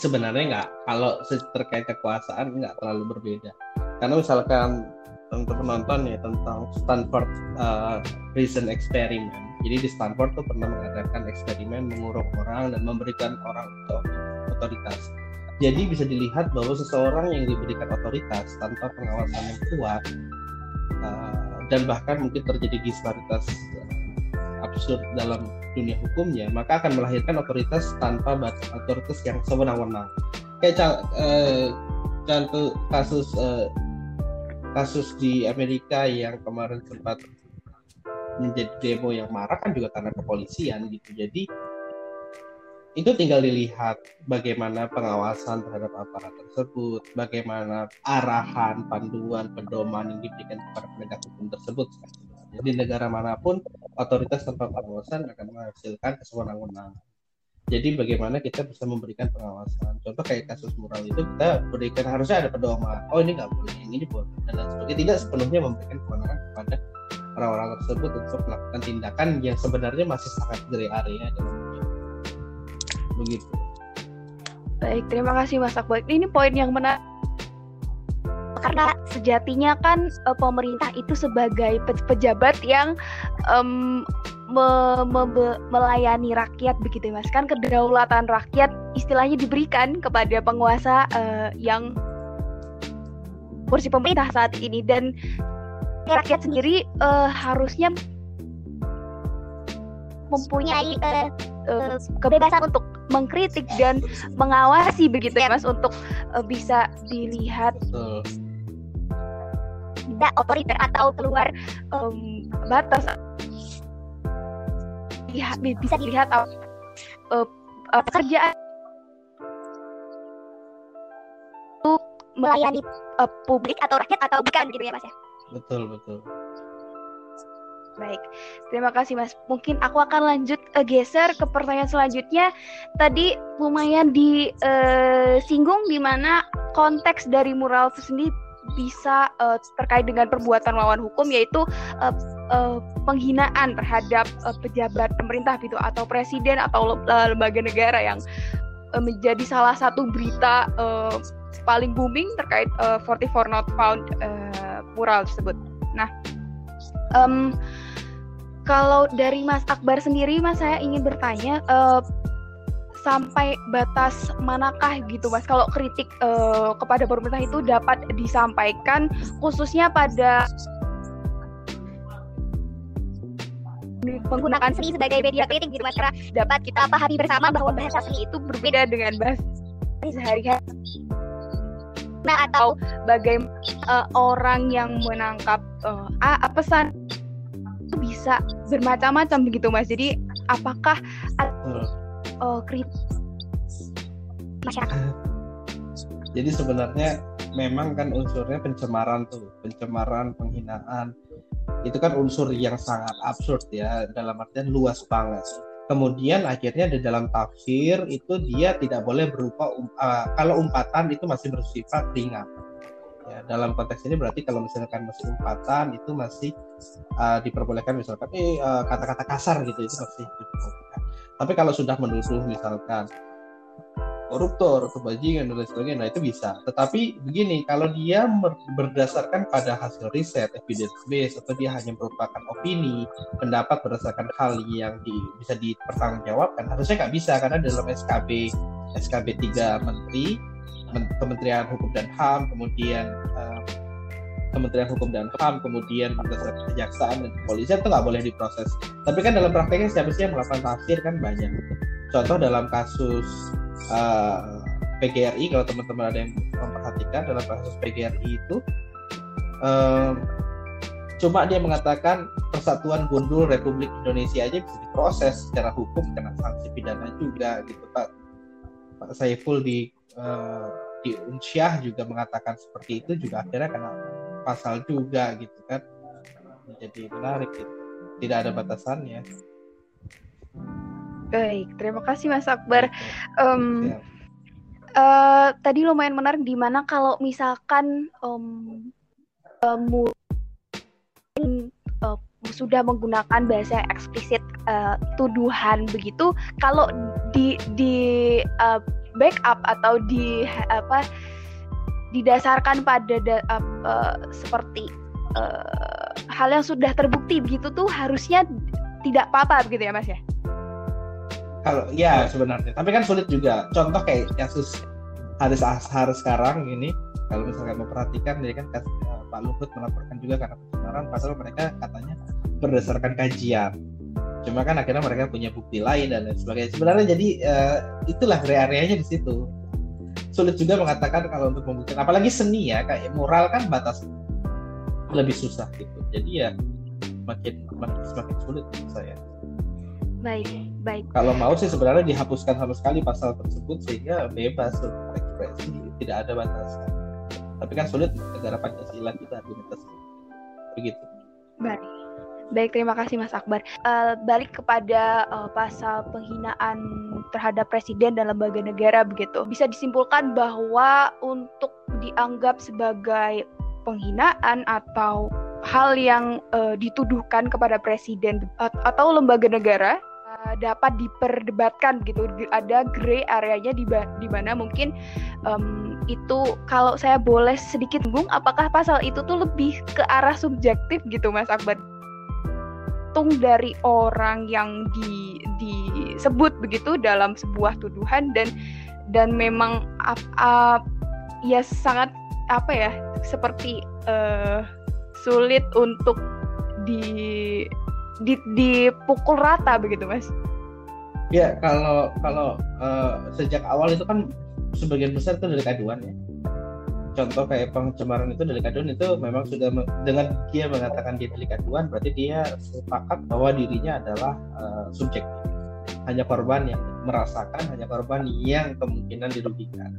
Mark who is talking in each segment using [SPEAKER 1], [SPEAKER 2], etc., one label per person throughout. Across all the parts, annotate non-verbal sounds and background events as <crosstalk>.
[SPEAKER 1] sebenarnya nggak kalau terkait kekuasaan nggak terlalu berbeda. Karena misalkan untuk penonton ya tentang Stanford uh, Prison Experiment. Jadi di Stanford tuh pernah mengadakan eksperimen mengurung orang dan memberikan orang otoritas. Jadi bisa dilihat bahwa seseorang yang diberikan otoritas tanpa pengawasan yang kuat uh, dan bahkan mungkin terjadi disparitas absurd dalam dunia hukumnya, maka akan melahirkan otoritas tanpa batas otoritas yang sewenang-wenang. Kayak uh, contoh kasus uh, kasus di Amerika yang kemarin sempat menjadi demo yang marah kan juga karena kepolisian gitu. Jadi itu tinggal dilihat bagaimana pengawasan terhadap aparat tersebut, bagaimana arahan, panduan, pedoman yang diberikan kepada penegak hukum tersebut. Jadi negara mana pun otoritas tanpa pengawasan akan menghasilkan kesewenang-wenangan. Jadi bagaimana kita bisa memberikan pengawasan. Contoh kayak kasus mural itu kita berikan harusnya ada pedoman. Oh ini nggak boleh, yang ini boleh dan sebagainya. Tidak sepenuhnya memberikan kewenangan kepada orang-orang tersebut untuk melakukan tindakan yang sebenarnya masih sangat gray area dalam begitu.
[SPEAKER 2] Baik, terima kasih Mas Akbar. Ini poin yang menarik karena sejatinya kan uh, pemerintah itu sebagai pe pejabat yang um, me me melayani rakyat begitu mas. Kan kedaulatan rakyat istilahnya diberikan kepada penguasa uh, yang kursi pemerintah saat ini. Dan rakyat sendiri uh, harusnya mempunyai uh, kebebasan untuk mengkritik dan mengawasi begitu ya mas untuk bisa dilihat tidak otoriter atau keluar um, batas. Ya, bisa dilihat uh, uh, pekerjaan. Itu melayani uh, publik atau rakyat atau bukan gitu ya mas ya?
[SPEAKER 1] Betul betul.
[SPEAKER 2] Baik, terima kasih Mas. Mungkin aku akan lanjut uh, geser ke pertanyaan selanjutnya. Tadi lumayan disinggung uh, di mana konteks dari mural itu sendiri bisa uh, terkait dengan perbuatan melawan hukum yaitu uh, uh, penghinaan terhadap uh, pejabat pemerintah gitu atau presiden atau lembaga negara yang uh, menjadi salah satu berita uh, paling booming terkait uh, 44 not found uh, mural tersebut. Nah, um, kalau dari Mas Akbar sendiri, Mas saya ingin bertanya. Uh, sampai batas manakah gitu mas? Kalau kritik uh, kepada pemerintah itu dapat disampaikan khususnya pada menggunakan seni sebagai media kritik gitu mas karena dapat kita pahami bersama bahwa bahasa seni itu berbeda dengan bahasa sehari-hari. Nah atau bagaimana uh, orang yang menangkap uh, pesan itu bisa bermacam-macam begitu mas. Jadi apakah uh, masyarakat.
[SPEAKER 1] Jadi sebenarnya memang kan unsurnya pencemaran tuh, pencemaran, penghinaan. Itu kan unsur yang sangat absurd ya, dalam artian luas banget. Kemudian akhirnya di dalam tafsir itu dia tidak boleh berupa um, uh, kalau umpatan itu masih bersifat ringan. Ya, dalam konteks ini berarti kalau misalkan masih umpatan itu masih uh, diperbolehkan misalkan eh kata-kata kasar gitu itu masih diperbolehkan tapi kalau sudah menuduh misalkan koruptor, kebajikan dan lain sebagainya, nah itu bisa. Tetapi begini, kalau dia berdasarkan pada hasil riset, evidence base, atau dia hanya merupakan opini, pendapat berdasarkan hal yang di, bisa dipertanggungjawabkan, harusnya nggak bisa karena dalam SKB SKB 3 Menteri, Kementerian Hukum dan HAM, kemudian uh, Kementerian Hukum dan HAM, kemudian berdasarkan kejaksaan dan kepolisian itu nggak boleh diproses. Tapi kan dalam prakteknya siapa sih yang melakukan tafsir kan banyak. Contoh dalam kasus uh, eh, PGRI, kalau teman-teman ada yang memperhatikan dalam kasus PGRI itu, uh, cuma dia mengatakan Persatuan Gundul Republik Indonesia aja bisa diproses secara hukum kena sanksi pidana juga gitu Pak. Pak Saiful di uh, di Unsyah juga mengatakan seperti itu juga akhirnya kena pasal juga gitu kan. Jadi menarik gitu. Tidak ada batasannya.
[SPEAKER 2] Baik terima kasih Mas Akbar. Um, uh, tadi lumayan menarik di mana kalau misalkan um, um, uh, sudah menggunakan bahasa eksplisit uh, tuduhan begitu kalau di di uh, backup atau di apa didasarkan pada da, uh, seperti uh, hal yang sudah terbukti begitu tuh harusnya tidak apa-apa begitu ya Mas ya?
[SPEAKER 1] Kalau ya sebenarnya, tapi kan sulit juga. Contoh kayak kasus Haris Ashar sekarang ini, kalau misalkan memperhatikan, dia kan uh, Pak Luhut melaporkan juga karena pencemaran, padahal mereka katanya berdasarkan kajian. Cuma kan akhirnya mereka punya bukti lain dan lain sebagainya. Sebenarnya jadi uh, itulah area-areanya di situ. Sulit juga mengatakan kalau untuk membuktikan, apalagi seni ya, kayak moral kan batas lebih susah gitu. Jadi ya makin makin semakin sulit menurut saya.
[SPEAKER 2] Baik, baik.
[SPEAKER 1] Kalau mau sih sebenarnya dihapuskan sama sekali pasal tersebut sehingga bebas untuk ekspresi, tidak ada batasan. Tapi kan sulit negara Pancasila kita argumentasi. Begitu.
[SPEAKER 2] Baik. Baik, terima kasih Mas Akbar. Uh, balik kepada uh, pasal penghinaan terhadap presiden dan lembaga negara begitu. Bisa disimpulkan bahwa untuk dianggap sebagai penghinaan atau hal yang uh, dituduhkan kepada presiden atau lembaga negara dapat diperdebatkan gitu ada gray areanya di di mana mungkin um, itu kalau saya boleh sedikit bingung apakah pasal itu tuh lebih ke arah subjektif gitu Mas Akbar tung dari orang yang di disebut begitu dalam sebuah tuduhan dan dan memang uh, ya sangat apa ya seperti uh, sulit untuk di, di dipukul rata begitu mas.
[SPEAKER 1] Ya kalau kalau uh, sejak awal itu kan sebagian besar itu dari aduan ya contoh kayak pencemaran itu delik aduan itu memang sudah dengan dia mengatakan dia delik aduan berarti dia sepakat bahwa dirinya adalah uh, subjek. Hanya korban yang merasakan hanya korban yang kemungkinan dirugikan.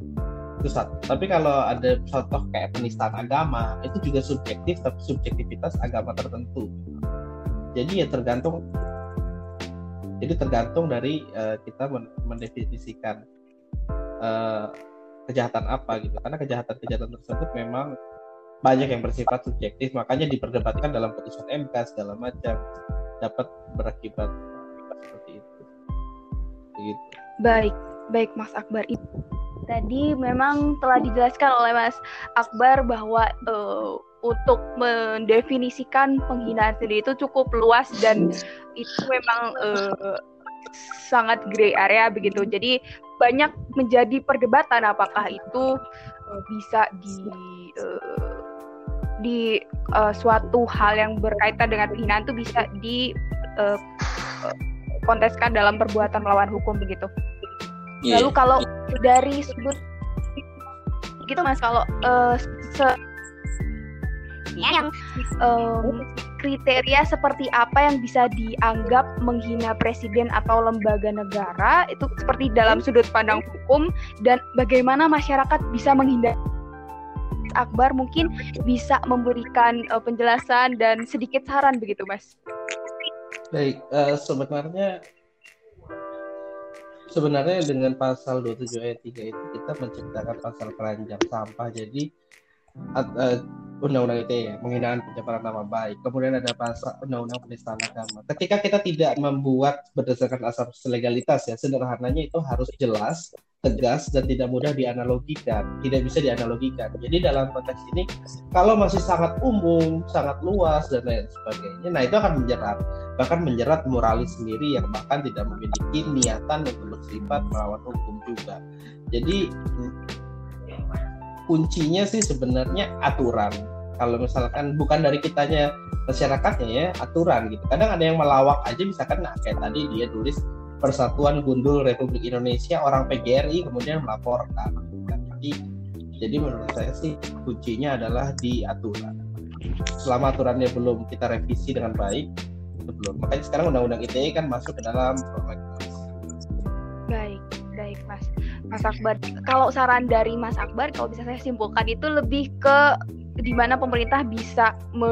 [SPEAKER 1] Itu satu. Tapi kalau ada contoh kayak penistaan agama itu juga subjektif tapi subjektivitas agama tertentu. Jadi ya tergantung jadi tergantung dari uh, kita mendefinisikan uh, kejahatan apa gitu. Karena kejahatan-kejahatan tersebut memang banyak yang bersifat subjektif makanya diperdebatkan dalam putusan MK segala macam dapat berakibat seperti itu.
[SPEAKER 2] Begitu. Baik baik Mas Akbar. Itu tadi memang telah dijelaskan oleh Mas Akbar bahwa uh, untuk mendefinisikan penghinaan sendiri itu cukup luas dan itu memang uh, sangat grey area begitu. Jadi banyak menjadi perdebatan apakah itu uh, bisa di uh, di uh, suatu hal yang berkaitan dengan penghinaan itu bisa di uh, konteskan dalam perbuatan melawan hukum begitu. Yeah. Lalu kalau dari sudut gitu mas kalau uh, se yang um, kriteria seperti apa yang bisa dianggap menghina presiden atau lembaga negara itu seperti dalam sudut pandang hukum dan bagaimana masyarakat bisa menghindari Akbar mungkin bisa memberikan uh, penjelasan dan sedikit saran begitu mas.
[SPEAKER 1] Baik, uh, sebenarnya sebenarnya dengan pasal 27 ayat 3 itu kita menciptakan pasal keranjang sampah. Jadi uh, undang-undang ITE ya, penghinaan pencemaran nama baik. Kemudian ada pasal undang-undang penistaan agama. Ketika kita tidak membuat berdasarkan asas legalitas ya, sederhananya itu harus jelas, tegas dan tidak mudah dianalogikan, tidak bisa dianalogikan. Jadi dalam konteks ini kalau masih sangat umum, sangat luas dan lain sebagainya, nah itu akan menjerat, bahkan menjerat moralis sendiri yang bahkan tidak memiliki niatan untuk bersifat melawan hukum juga. Jadi kuncinya sih sebenarnya aturan. Kalau misalkan bukan dari kitanya masyarakatnya ya aturan gitu. Kadang ada yang melawak aja misalkan nah, kayak tadi dia tulis Persatuan Gundul Republik Indonesia orang PGRI kemudian melaporkan. Jadi jadi menurut saya sih kuncinya adalah di aturan. Selama aturannya belum kita revisi dengan baik itu belum. Makanya sekarang undang-undang ITE kan masuk ke dalam prolegnas.
[SPEAKER 2] Baik, baik Mas. Mas Akbar. Kalau saran dari Mas Akbar, kalau bisa saya simpulkan itu lebih ke di mana pemerintah bisa me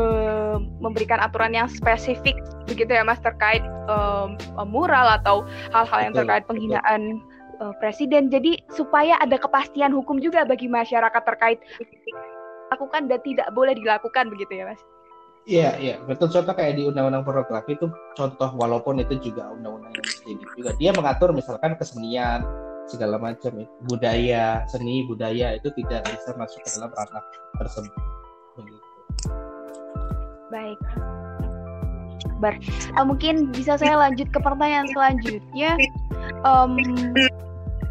[SPEAKER 2] memberikan aturan yang spesifik begitu ya Mas terkait um, mural atau hal-hal yang terkait penghinaan uh, presiden. Jadi supaya ada kepastian hukum juga bagi masyarakat terkait lakukan dan tidak boleh dilakukan begitu ya Mas.
[SPEAKER 1] Iya, iya, betul contoh kayak di Undang-Undang Pornografi itu contoh walaupun itu juga undang-undang yang juga dia mengatur misalkan kesenian, segala macam budaya seni budaya itu tidak bisa masuk ke dalam ranah tersebut begitu
[SPEAKER 2] baik Bar. Uh, mungkin bisa saya lanjut ke pertanyaan selanjutnya. Um,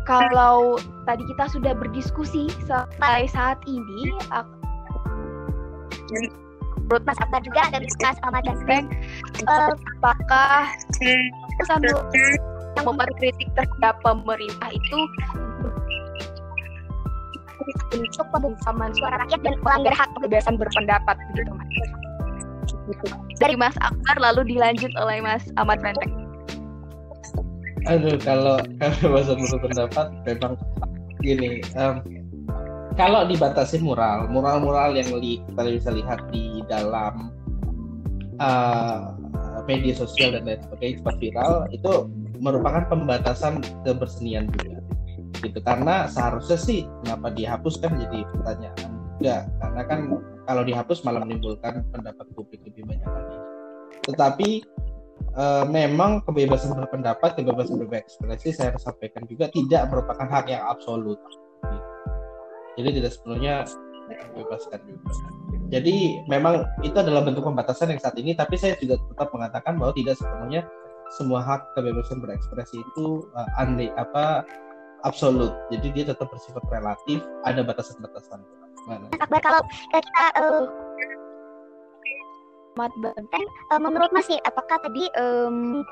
[SPEAKER 2] kalau tadi kita sudah berdiskusi sampai saat ini, uh, menurut Mas Akbar juga dan Mas Ahmad dan uh, apakah sambil yang membuat kritik terhadap pemerintah itu untuk pembungkaman suara rakyat dan melanggar hak kebebasan berpendapat begitu mas. Dari Mas Akbar lalu dilanjut oleh Mas Ahmad Benteng
[SPEAKER 1] aduh kalau bahasa berpendapat memang gini um, kalau dibatasi mural mural-mural yang li, kita bisa lihat di dalam uh, media sosial dan lain sebagainya viral itu merupakan pembatasan kebersenian juga. Gitu karena seharusnya sih kenapa dihapuskan jadi pertanyaan juga. Karena kan kalau dihapus malah menimbulkan pendapat publik lebih banyak lagi. Tetapi e, memang kebebasan berpendapat kebebasan berekspresi saya harus sampaikan juga tidak merupakan hak yang absolut. Jadi tidak sepenuhnya dibebaskan juga. Jadi memang itu adalah bentuk pembatasan yang saat ini tapi saya juga tetap mengatakan bahwa tidak sepenuhnya semua hak kebebasan berekspresi itu uh, ande apa absolut. Jadi dia tetap bersifat relatif, ada batasan-batasan.
[SPEAKER 3] Akbar kalau kita uh, Mat Benteng, uh, menurut Mas apakah tadi um,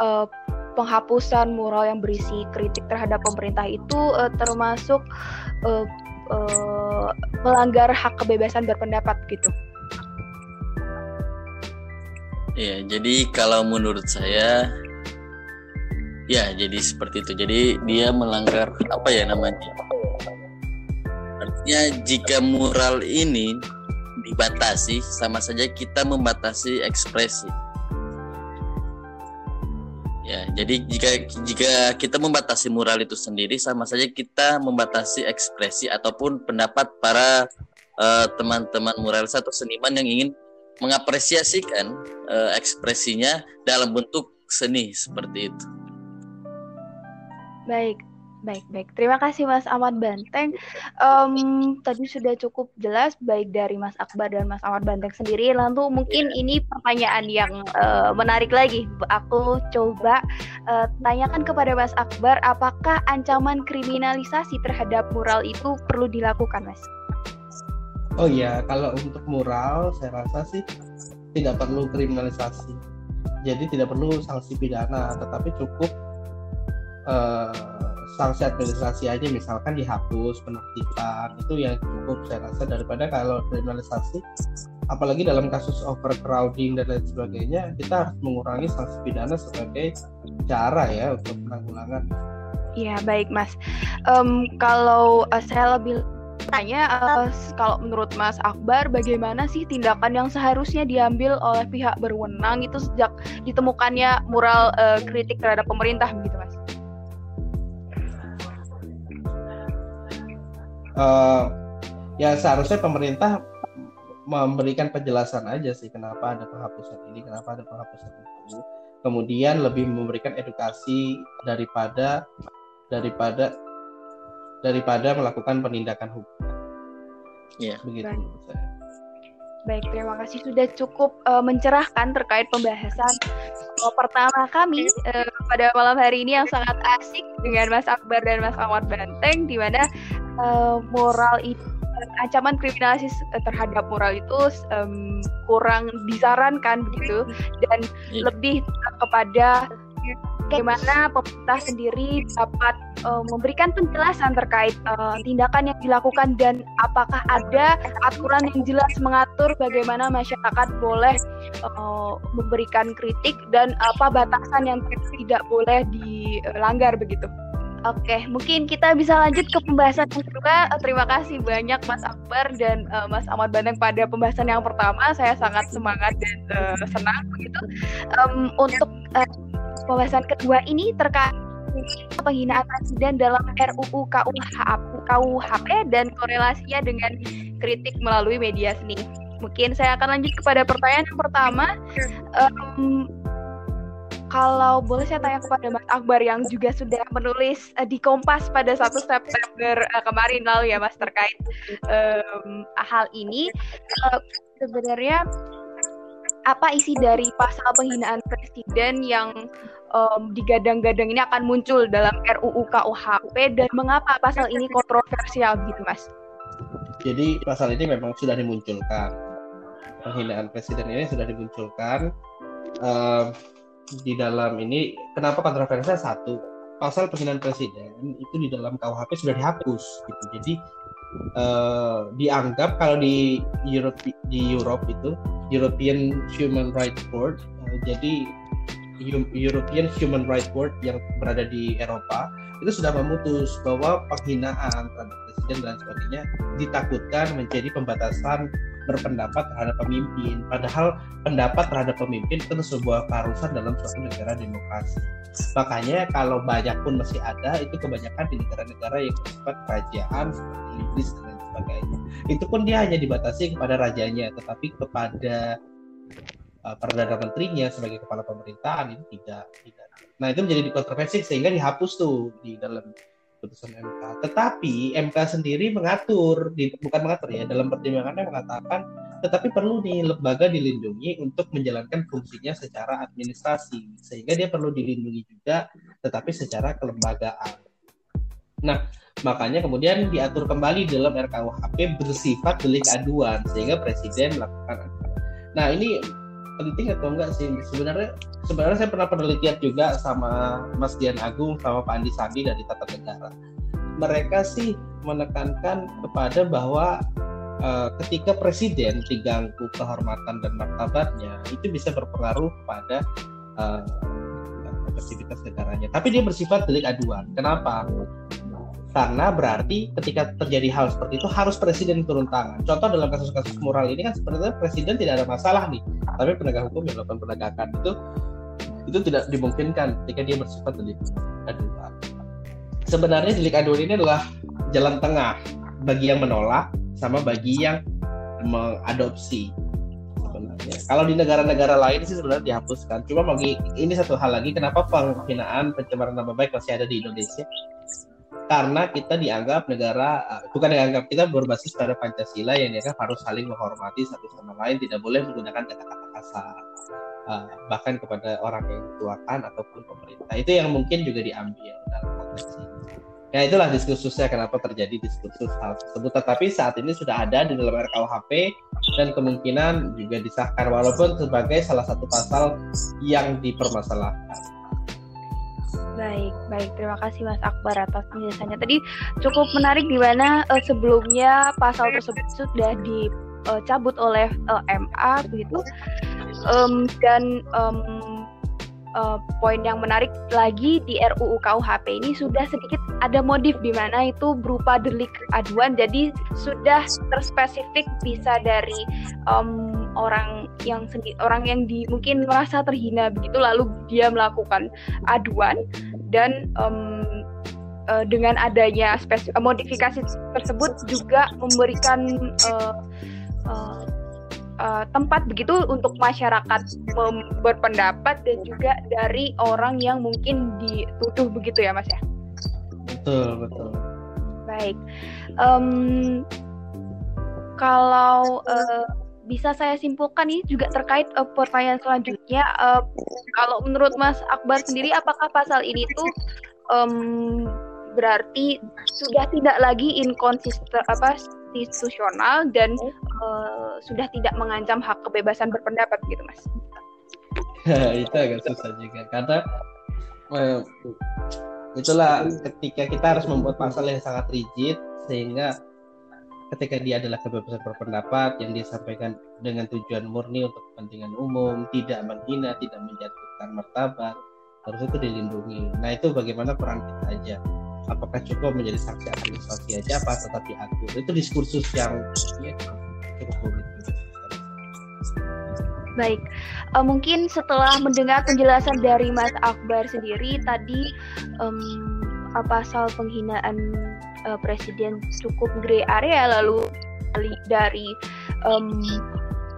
[SPEAKER 2] uh, penghapusan mural yang berisi kritik terhadap pemerintah itu uh, termasuk uh, uh, melanggar hak kebebasan berpendapat gitu?
[SPEAKER 4] Ya, jadi kalau menurut saya ya jadi seperti itu. Jadi dia melanggar apa ya namanya? Artinya jika mural ini dibatasi sama saja kita membatasi ekspresi. Ya, jadi jika jika kita membatasi mural itu sendiri sama saja kita membatasi ekspresi ataupun pendapat para uh, teman-teman mural atau seniman yang ingin mengapresiasikan uh, ekspresinya dalam bentuk seni seperti itu.
[SPEAKER 2] Baik, baik, baik. Terima kasih Mas Ahmad Banteng. Um, tadi sudah cukup jelas baik dari Mas Akbar dan Mas Ahmad Banteng sendiri. Lalu mungkin yeah. ini pertanyaan yang uh, menarik lagi. Aku coba uh, tanyakan kepada Mas Akbar, apakah ancaman kriminalisasi terhadap mural itu perlu dilakukan, Mas?
[SPEAKER 1] Oh iya, kalau untuk mural saya rasa sih tidak perlu kriminalisasi. Jadi tidak perlu sanksi pidana, tetapi cukup uh, sanksi administrasi aja misalkan dihapus penertiban itu yang cukup saya rasa daripada kalau kriminalisasi apalagi dalam kasus overcrowding dan lain sebagainya kita harus mengurangi sanksi pidana sebagai cara ya untuk penanggulangan.
[SPEAKER 2] Iya baik mas. Um, kalau uh, saya lebih tanya uh, kalau menurut Mas Akbar bagaimana sih tindakan yang seharusnya diambil oleh pihak berwenang itu sejak ditemukannya mural uh, kritik terhadap pemerintah begitu Mas?
[SPEAKER 1] Uh, ya seharusnya pemerintah memberikan penjelasan aja sih kenapa ada penghapusan ini, kenapa ada penghapusan itu. Kemudian lebih memberikan edukasi daripada daripada daripada melakukan penindakan hukum.
[SPEAKER 4] Iya.
[SPEAKER 1] Begitu
[SPEAKER 2] Baik. Baik, terima kasih sudah cukup uh, mencerahkan terkait pembahasan uh, pertama kami uh, pada malam hari ini yang sangat asik dengan Mas Akbar dan Mas Ahmad Banteng, di mana uh, moral itu ancaman kriminalisasi terhadap moral itu um, kurang disarankan begitu dan yeah. lebih kepada bagaimana pemerintah sendiri dapat uh, memberikan penjelasan terkait uh, tindakan yang dilakukan dan apakah ada aturan yang jelas mengatur bagaimana masyarakat boleh uh, memberikan kritik dan apa batasan yang tidak boleh dilanggar begitu. Oke, mungkin kita bisa lanjut ke pembahasan yang kedua. Terima kasih banyak Mas Akbar dan uh, Mas Ahmad Bandeng pada pembahasan yang pertama. Saya sangat semangat dan uh, senang begitu. Um, untuk uh, pembahasan kedua ini terkait penghinaan presiden dalam RUU KUHP dan korelasinya dengan kritik melalui media seni. Mungkin saya akan lanjut kepada pertanyaan yang pertama. Um, kalau boleh saya tanya kepada Mas Akbar yang juga sudah menulis uh, di Kompas pada 1 September uh, kemarin lalu ya Mas terkait um, hal ini uh, sebenarnya apa isi dari pasal penghinaan presiden yang um, digadang-gadang ini akan muncul dalam RUU KUHP dan mengapa pasal ini kontroversial gitu Mas?
[SPEAKER 1] Jadi pasal ini memang sudah dimunculkan. Penghinaan presiden ini sudah dimunculkan uh, di dalam ini kenapa kontroversinya satu pasal penghinaan presiden itu di dalam KUHP sudah dihapus gitu. Jadi uh, dianggap kalau di Europe di Europe itu European Human Rights Court uh, jadi European Human Rights Court yang berada di Eropa itu sudah memutus bahwa penghinaan terhadap presiden dan sebagainya ditakutkan menjadi pembatasan berpendapat terhadap pemimpin. Padahal pendapat terhadap pemimpin itu sebuah keharusan dalam suatu negara demokrasi. Makanya kalau banyak pun masih ada, itu kebanyakan di negara-negara yang bersifat kerajaan seperti Inggris dan lain sebagainya. Itu pun dia hanya dibatasi kepada rajanya, tetapi kepada uh, perdana menterinya sebagai kepala pemerintahan itu tidak tidak. Nah itu menjadi kontroversi sehingga dihapus tuh di dalam putusan MK. Tetapi MK sendiri mengatur, di, bukan mengatur ya, dalam pertimbangannya mengatakan, tetapi perlu nih lembaga dilindungi untuk menjalankan fungsinya secara administrasi, sehingga dia perlu dilindungi juga, tetapi secara kelembagaan. Nah, makanya kemudian diatur kembali dalam RKUHP bersifat delik aduan, sehingga presiden melakukan Nah, ini penting atau enggak sih? Sebenarnya sebenarnya saya pernah penelitian juga sama Mas Dian Agung sama Pak Andi Sandi dari Tata Negara. Mereka sih menekankan kepada bahwa uh, ketika presiden diganggu kehormatan dan martabatnya itu bisa berpengaruh pada uh, efektivitas negaranya. Tapi dia bersifat delik aduan. Kenapa karena berarti ketika terjadi hal seperti itu harus presiden turun tangan. Contoh dalam kasus-kasus moral ini kan sebenarnya presiden tidak ada masalah nih, tapi penegak hukum yang melakukan penegakan itu itu tidak dimungkinkan ketika dia bersifat delik aduan. Sebenarnya delik aduan ini adalah jalan tengah bagi yang menolak sama bagi yang mengadopsi sebenarnya. Kalau di negara-negara lain sih sebenarnya dihapuskan. Cuma bagi ini satu hal lagi, kenapa penghinaan pencemaran nama baik masih ada di Indonesia? Karena kita dianggap negara uh, bukan dianggap kita berbasis pada Pancasila yang dianggap harus saling menghormati satu sama lain tidak boleh menggunakan kata-kata kasar uh, bahkan kepada orang yang dituakan ataupun pemerintah. Itu yang mungkin juga diambil dalam konteks ini. Ya itulah diskursusnya kenapa terjadi diskursus hal tersebut. Tetapi saat ini sudah ada di dalam RKUHP dan kemungkinan juga disahkan walaupun sebagai salah satu pasal yang dipermasalahkan
[SPEAKER 2] Baik, baik. Terima kasih Mas Akbar atas penjelasannya. Tadi cukup menarik di mana uh, sebelumnya pasal tersebut sudah dicabut uh, oleh uh, MA begitu. Um, dan um, uh, poin yang menarik lagi di RUU KUHP ini sudah sedikit ada modif di mana itu berupa delik aduan jadi sudah terspesifik bisa dari um, orang yang sendi orang yang di mungkin merasa terhina begitu lalu dia melakukan aduan dan um, uh, dengan adanya spesif modifikasi tersebut juga memberikan uh, uh, uh, tempat begitu untuk masyarakat berpendapat dan juga dari orang yang mungkin dituduh begitu ya mas ya?
[SPEAKER 1] Betul betul.
[SPEAKER 2] Baik. Um, kalau uh, bisa saya simpulkan ini juga terkait uh, pertanyaan selanjutnya. Uh, kalau menurut Mas Akbar sendiri, apakah pasal ini tuh um, berarti sudah tidak lagi inkonsisten apa institusional dan uh, sudah tidak mengancam hak kebebasan berpendapat gitu, Mas? <laughs>
[SPEAKER 1] itu agak susah juga karena uh, itulah ketika kita harus membuat pasal yang sangat rigid sehingga ketika dia adalah kebebasan berpendapat yang dia sampaikan dengan tujuan murni untuk kepentingan umum, tidak menghina, tidak menjatuhkan martabat, harus itu dilindungi. Nah itu bagaimana peran kita aja. Apakah cukup menjadi saksi administrasi aja apa tetapi atur itu diskursus yang ya, cukup rumit.
[SPEAKER 2] Baik, uh, mungkin setelah mendengar penjelasan dari Mas Akbar sendiri tadi um, pasal penghinaan uh, presiden cukup grey area lalu dari um,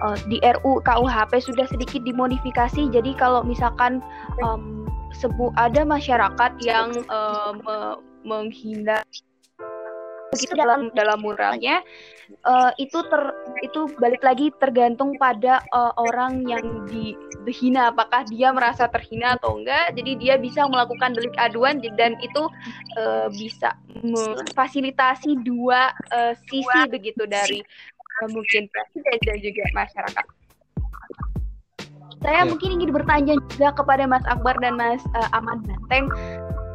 [SPEAKER 2] uh, di RU KUHP sudah sedikit dimodifikasi. Jadi kalau misalkan um, sebu ada masyarakat yang uh, me menghina begitu dalam dalam muralnya uh, itu ter itu balik lagi tergantung pada uh, orang yang dihina apakah dia merasa terhina atau enggak? Jadi dia bisa melakukan delik aduan dan itu uh, bisa memfasilitasi dua uh, sisi begitu dari uh, mungkin presiden dan juga masyarakat. Saya ya. mungkin ingin bertanya juga kepada Mas Akbar dan Mas uh, Aman Banteng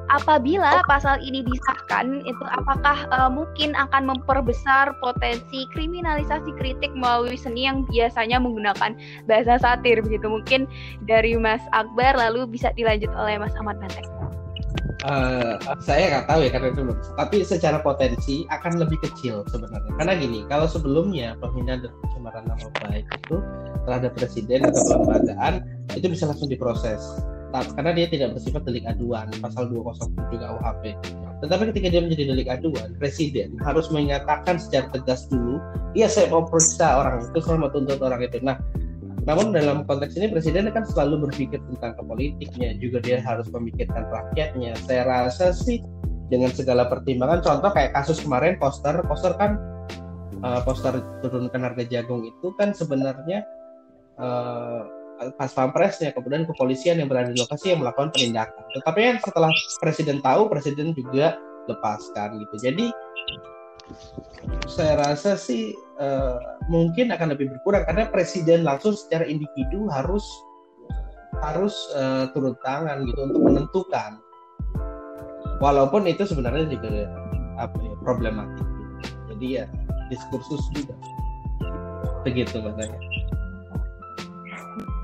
[SPEAKER 2] apabila pasal ini disahkan itu apakah uh, mungkin akan memperbesar potensi kriminalisasi kritik melalui seni yang biasanya menggunakan bahasa satir begitu mungkin dari Mas Akbar lalu bisa dilanjut oleh Mas Ahmad Banteng.
[SPEAKER 1] Uh, saya nggak tahu ya karena itu belum. Tapi secara potensi akan lebih kecil sebenarnya. Karena gini, kalau sebelumnya penghinaan dan pencemaran nama baik itu terhadap presiden atau kelembagaan itu bisa langsung diproses karena dia tidak bersifat delik aduan pasal 207 KUHP. Tetapi ketika dia menjadi delik aduan, presiden harus menyatakan secara tegas dulu, iya saya mau periksa orang itu, saya tuntut orang itu. Nah, namun dalam konteks ini presiden kan selalu berpikir tentang kepolitiknya, juga dia harus memikirkan rakyatnya. Saya rasa sih dengan segala pertimbangan, contoh kayak kasus kemarin poster, poster kan uh, poster turunkan harga jagung itu kan sebenarnya uh, pas pampresnya kemudian kepolisian yang berada di lokasi yang melakukan penindakan. Tetapi kan setelah presiden tahu presiden juga lepaskan gitu. Jadi saya rasa sih uh, mungkin akan lebih berkurang. Karena presiden langsung secara individu harus harus uh, turun tangan gitu untuk menentukan. Walaupun itu sebenarnya juga apa ya, problematik. Jadi ya diskursus juga. Begitu katanya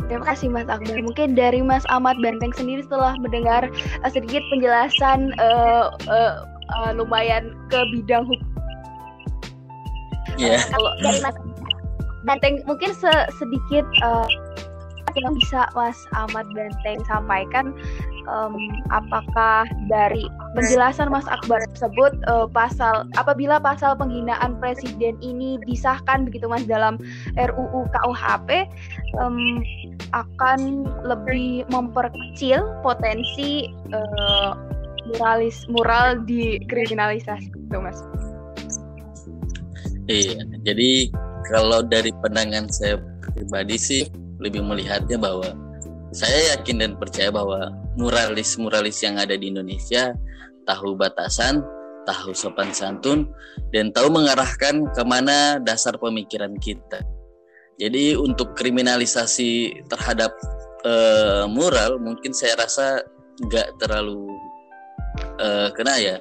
[SPEAKER 2] Terima kasih Mas Akbar. Mungkin dari Mas Ahmad Banteng sendiri setelah mendengar uh, sedikit penjelasan uh, uh, uh, lumayan ke bidang hukum.
[SPEAKER 4] Yeah.
[SPEAKER 2] Kalau dari Mas Banteng mungkin se sedikit uh, yang bisa Mas Ahmad Banteng sampaikan um, apakah dari penjelasan Mas Akbar tersebut uh, pasal apabila pasal penghinaan presiden ini disahkan begitu Mas dalam RUU KUHP um, akan lebih memperkecil potensi uh, muralis mural di kriminalisasi itu Mas.
[SPEAKER 4] Iya, jadi kalau dari pandangan saya pribadi sih lebih melihatnya bahwa saya yakin dan percaya bahwa muralis-muralis yang ada di Indonesia tahu batasan, tahu sopan santun, dan tahu mengarahkan ke mana dasar pemikiran kita. Jadi untuk kriminalisasi terhadap uh, mural mungkin saya rasa nggak terlalu uh, kena ya,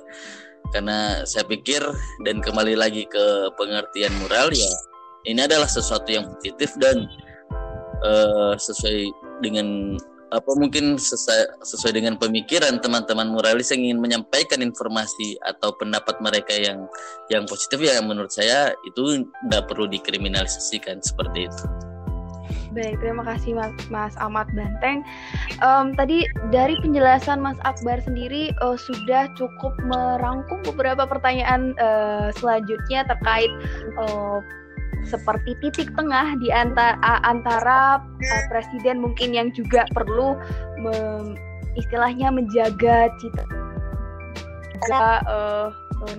[SPEAKER 4] karena saya pikir dan kembali lagi ke pengertian mural ya ini adalah sesuatu yang positif dan uh, sesuai dengan apa mungkin sesuai, sesuai dengan pemikiran teman-teman muralis yang ingin menyampaikan informasi atau pendapat mereka yang yang positif ya menurut saya itu tidak perlu dikriminalisasikan seperti itu.
[SPEAKER 2] Baik, terima kasih Mas, Mas Ahmad Banteng. Um, tadi dari penjelasan Mas Akbar sendiri uh, sudah cukup merangkum beberapa pertanyaan uh, selanjutnya terkait uh, seperti titik tengah di antara, antara uh, presiden mungkin yang juga perlu me, istilahnya menjaga cita uh,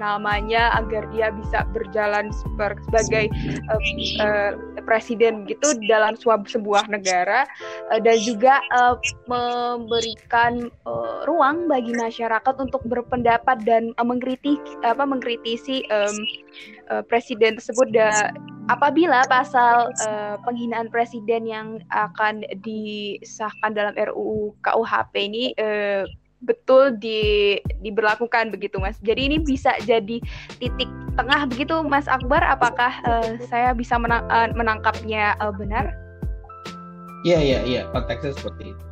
[SPEAKER 2] namanya agar dia bisa berjalan sebagai uh, uh, presiden gitu dalam sebuah negara uh, dan juga uh, memberikan uh, ruang bagi masyarakat untuk berpendapat dan uh, mengkritik apa mengkritisi um, uh, presiden tersebut da, apabila pasal uh, penghinaan presiden yang akan disahkan dalam RUU KUHP ini uh, betul di diberlakukan begitu Mas. Jadi ini bisa jadi titik tengah begitu Mas Akbar apakah uh, saya bisa menang, uh, menangkapnya uh, benar?
[SPEAKER 1] Iya iya iya konteksnya seperti itu.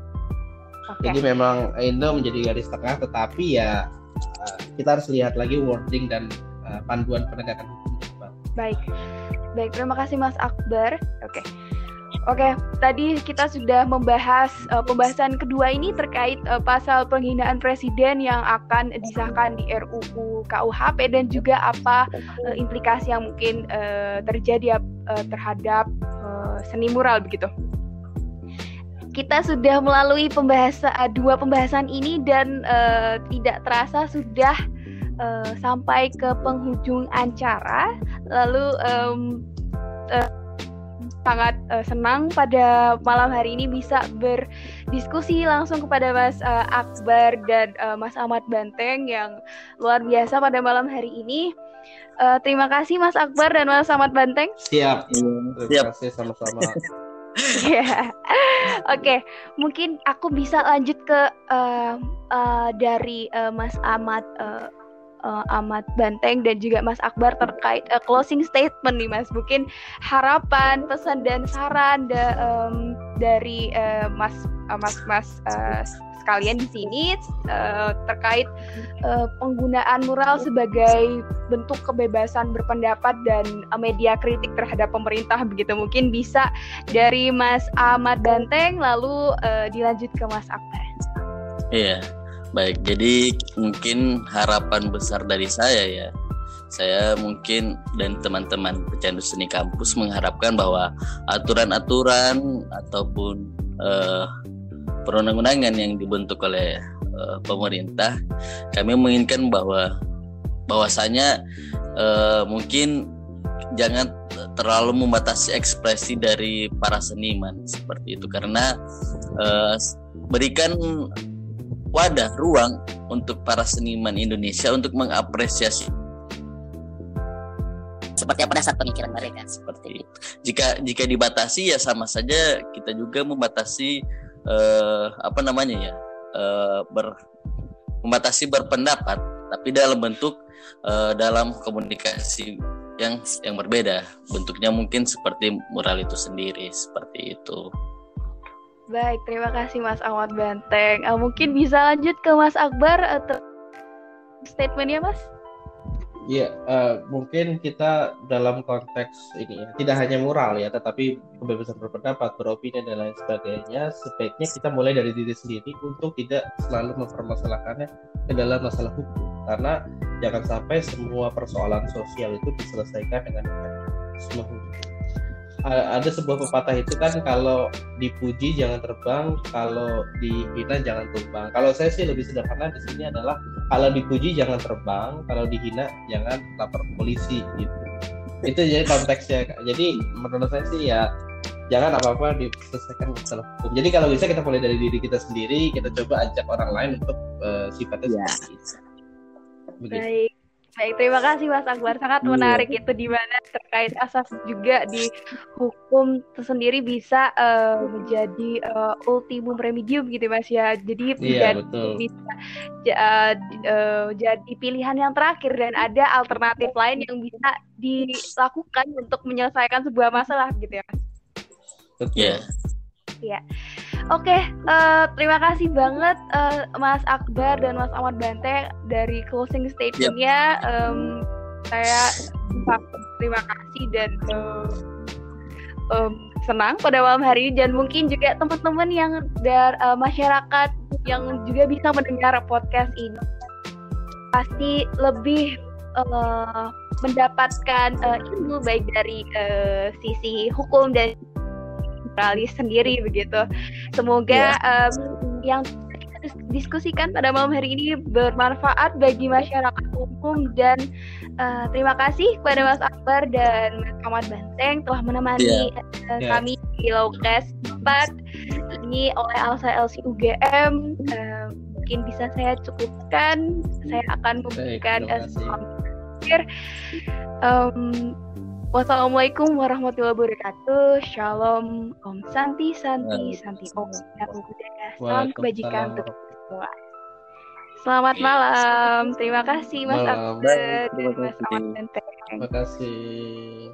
[SPEAKER 1] Okay. Jadi memang Indo menjadi garis tengah tetapi ya uh, kita harus lihat lagi wording dan uh, panduan penegakan hukum.
[SPEAKER 2] Baik. Baik, terima kasih Mas Akbar. Oke. Oke, tadi kita sudah membahas uh, pembahasan kedua ini terkait uh, pasal penghinaan presiden yang akan disahkan di RUU KUHP dan juga apa uh, implikasi yang mungkin uh, terjadi uh, terhadap uh, seni mural begitu. Kita sudah melalui pembahasan dua pembahasan ini dan uh, tidak terasa sudah uh, sampai ke penghujung acara. Lalu um, uh, sangat uh, senang pada malam hari ini bisa berdiskusi langsung kepada Mas uh, Akbar dan uh, Mas Ahmad Banteng yang luar biasa pada malam hari ini. Uh, terima kasih Mas Akbar dan Mas Ahmad Banteng.
[SPEAKER 1] Siap. Terima Siap. kasih sama-sama. <laughs>
[SPEAKER 2] Ya, oke. Okay. Mungkin aku bisa lanjut ke uh, uh, dari uh, Mas Ahmad uh, uh, Ahmad Banteng dan juga Mas Akbar terkait uh, closing statement nih Mas. Mungkin harapan, pesan dan saran da, um, dari uh, Mas uh, Mas Mas uh, sekalian di sini uh, terkait uh, penggunaan mural sebagai bentuk kebebasan berpendapat dan uh, media kritik terhadap pemerintah begitu mungkin bisa dari Mas Ahmad Banteng lalu uh, dilanjut ke Mas Akbar.
[SPEAKER 4] Iya. Baik, jadi mungkin harapan besar dari saya ya. Saya mungkin dan teman-teman pecandu seni kampus mengharapkan bahwa aturan-aturan ataupun uh, perundang-undangan yang dibentuk oleh uh, pemerintah, kami menginginkan bahwa bahwasanya uh, mungkin jangan terlalu membatasi ekspresi dari para seniman seperti itu karena uh, berikan wadah ruang untuk para seniman Indonesia untuk mengapresiasi
[SPEAKER 3] seperti apa dasar pemikiran mereka seperti itu.
[SPEAKER 4] Jika jika dibatasi ya sama saja kita juga membatasi eh, apa namanya ya eh, ber membatasi berpendapat tapi dalam bentuk eh, dalam komunikasi yang yang berbeda bentuknya mungkin seperti mural itu sendiri seperti itu.
[SPEAKER 2] Baik, terima kasih Mas Ahmad Banteng. Uh, mungkin bisa lanjut ke Mas Akbar atau statementnya Mas?
[SPEAKER 1] Iya, uh, mungkin kita dalam konteks ini ya, tidak hanya moral ya, tetapi kebebasan berpendapat, beropini dan lain sebagainya, sebaiknya kita mulai dari diri sendiri untuk tidak selalu mempermasalahkannya ke dalam masalah hukum. Karena jangan sampai semua persoalan sosial itu diselesaikan dengan semua hukum ada sebuah pepatah itu kan kalau dipuji jangan terbang, kalau dihina jangan tumbang. Kalau saya sih lebih sederhana di sini adalah kalau dipuji jangan terbang, kalau dihina jangan lapor polisi gitu. Itu jadi konteksnya. Jadi menurut saya sih ya jangan apa-apa diselesaikan masalah hukum. Jadi kalau bisa kita mulai dari diri kita sendiri, kita coba ajak orang lain untuk uh, sifatnya
[SPEAKER 2] ya. seperti itu. Baik. Baik, terima kasih Mas Akbar. Sangat iya. menarik itu di mana terkait asas juga di hukum tersendiri bisa uh, menjadi uh, ultimum remedium gitu Mas ya. Jadi
[SPEAKER 1] iya,
[SPEAKER 2] bisa uh, uh, jadi pilihan yang terakhir dan ada alternatif lain yang bisa dilakukan untuk menyelesaikan sebuah masalah gitu ya Mas.
[SPEAKER 1] Betul. Yeah.
[SPEAKER 2] Iya. Oke, uh, terima kasih banget uh, Mas Akbar dan Mas Ahmad Bante dari closing statementnya. Yep. Um, saya terima kasih dan uh, um, senang pada malam hari ini dan mungkin juga teman-teman yang dari uh, masyarakat yang juga bisa mendengar podcast ini pasti lebih uh, mendapatkan uh, ilmu baik dari uh, sisi hukum dan moralis sendiri begitu. Semoga yeah. um, yang kita diskusikan pada malam hari ini bermanfaat bagi masyarakat umum dan uh, terima kasih kepada Mas Akbar dan Mas Ahmad Banteng telah menemani yeah. Uh, yeah. kami di Lowcast 4 ini oleh Alsa LC UGM. Uh, mungkin bisa saya cukupkan. Saya akan memberikan Baik, um, Wassalamualaikum warahmatullahi wabarakatuh. Shalom, Om Santi, Santi, Santi, Om Budaya. Salam kebajikan untuk semua. Selamat malam. Terima kasih Mas Abdul,
[SPEAKER 1] Ahmad dan Terima kasih.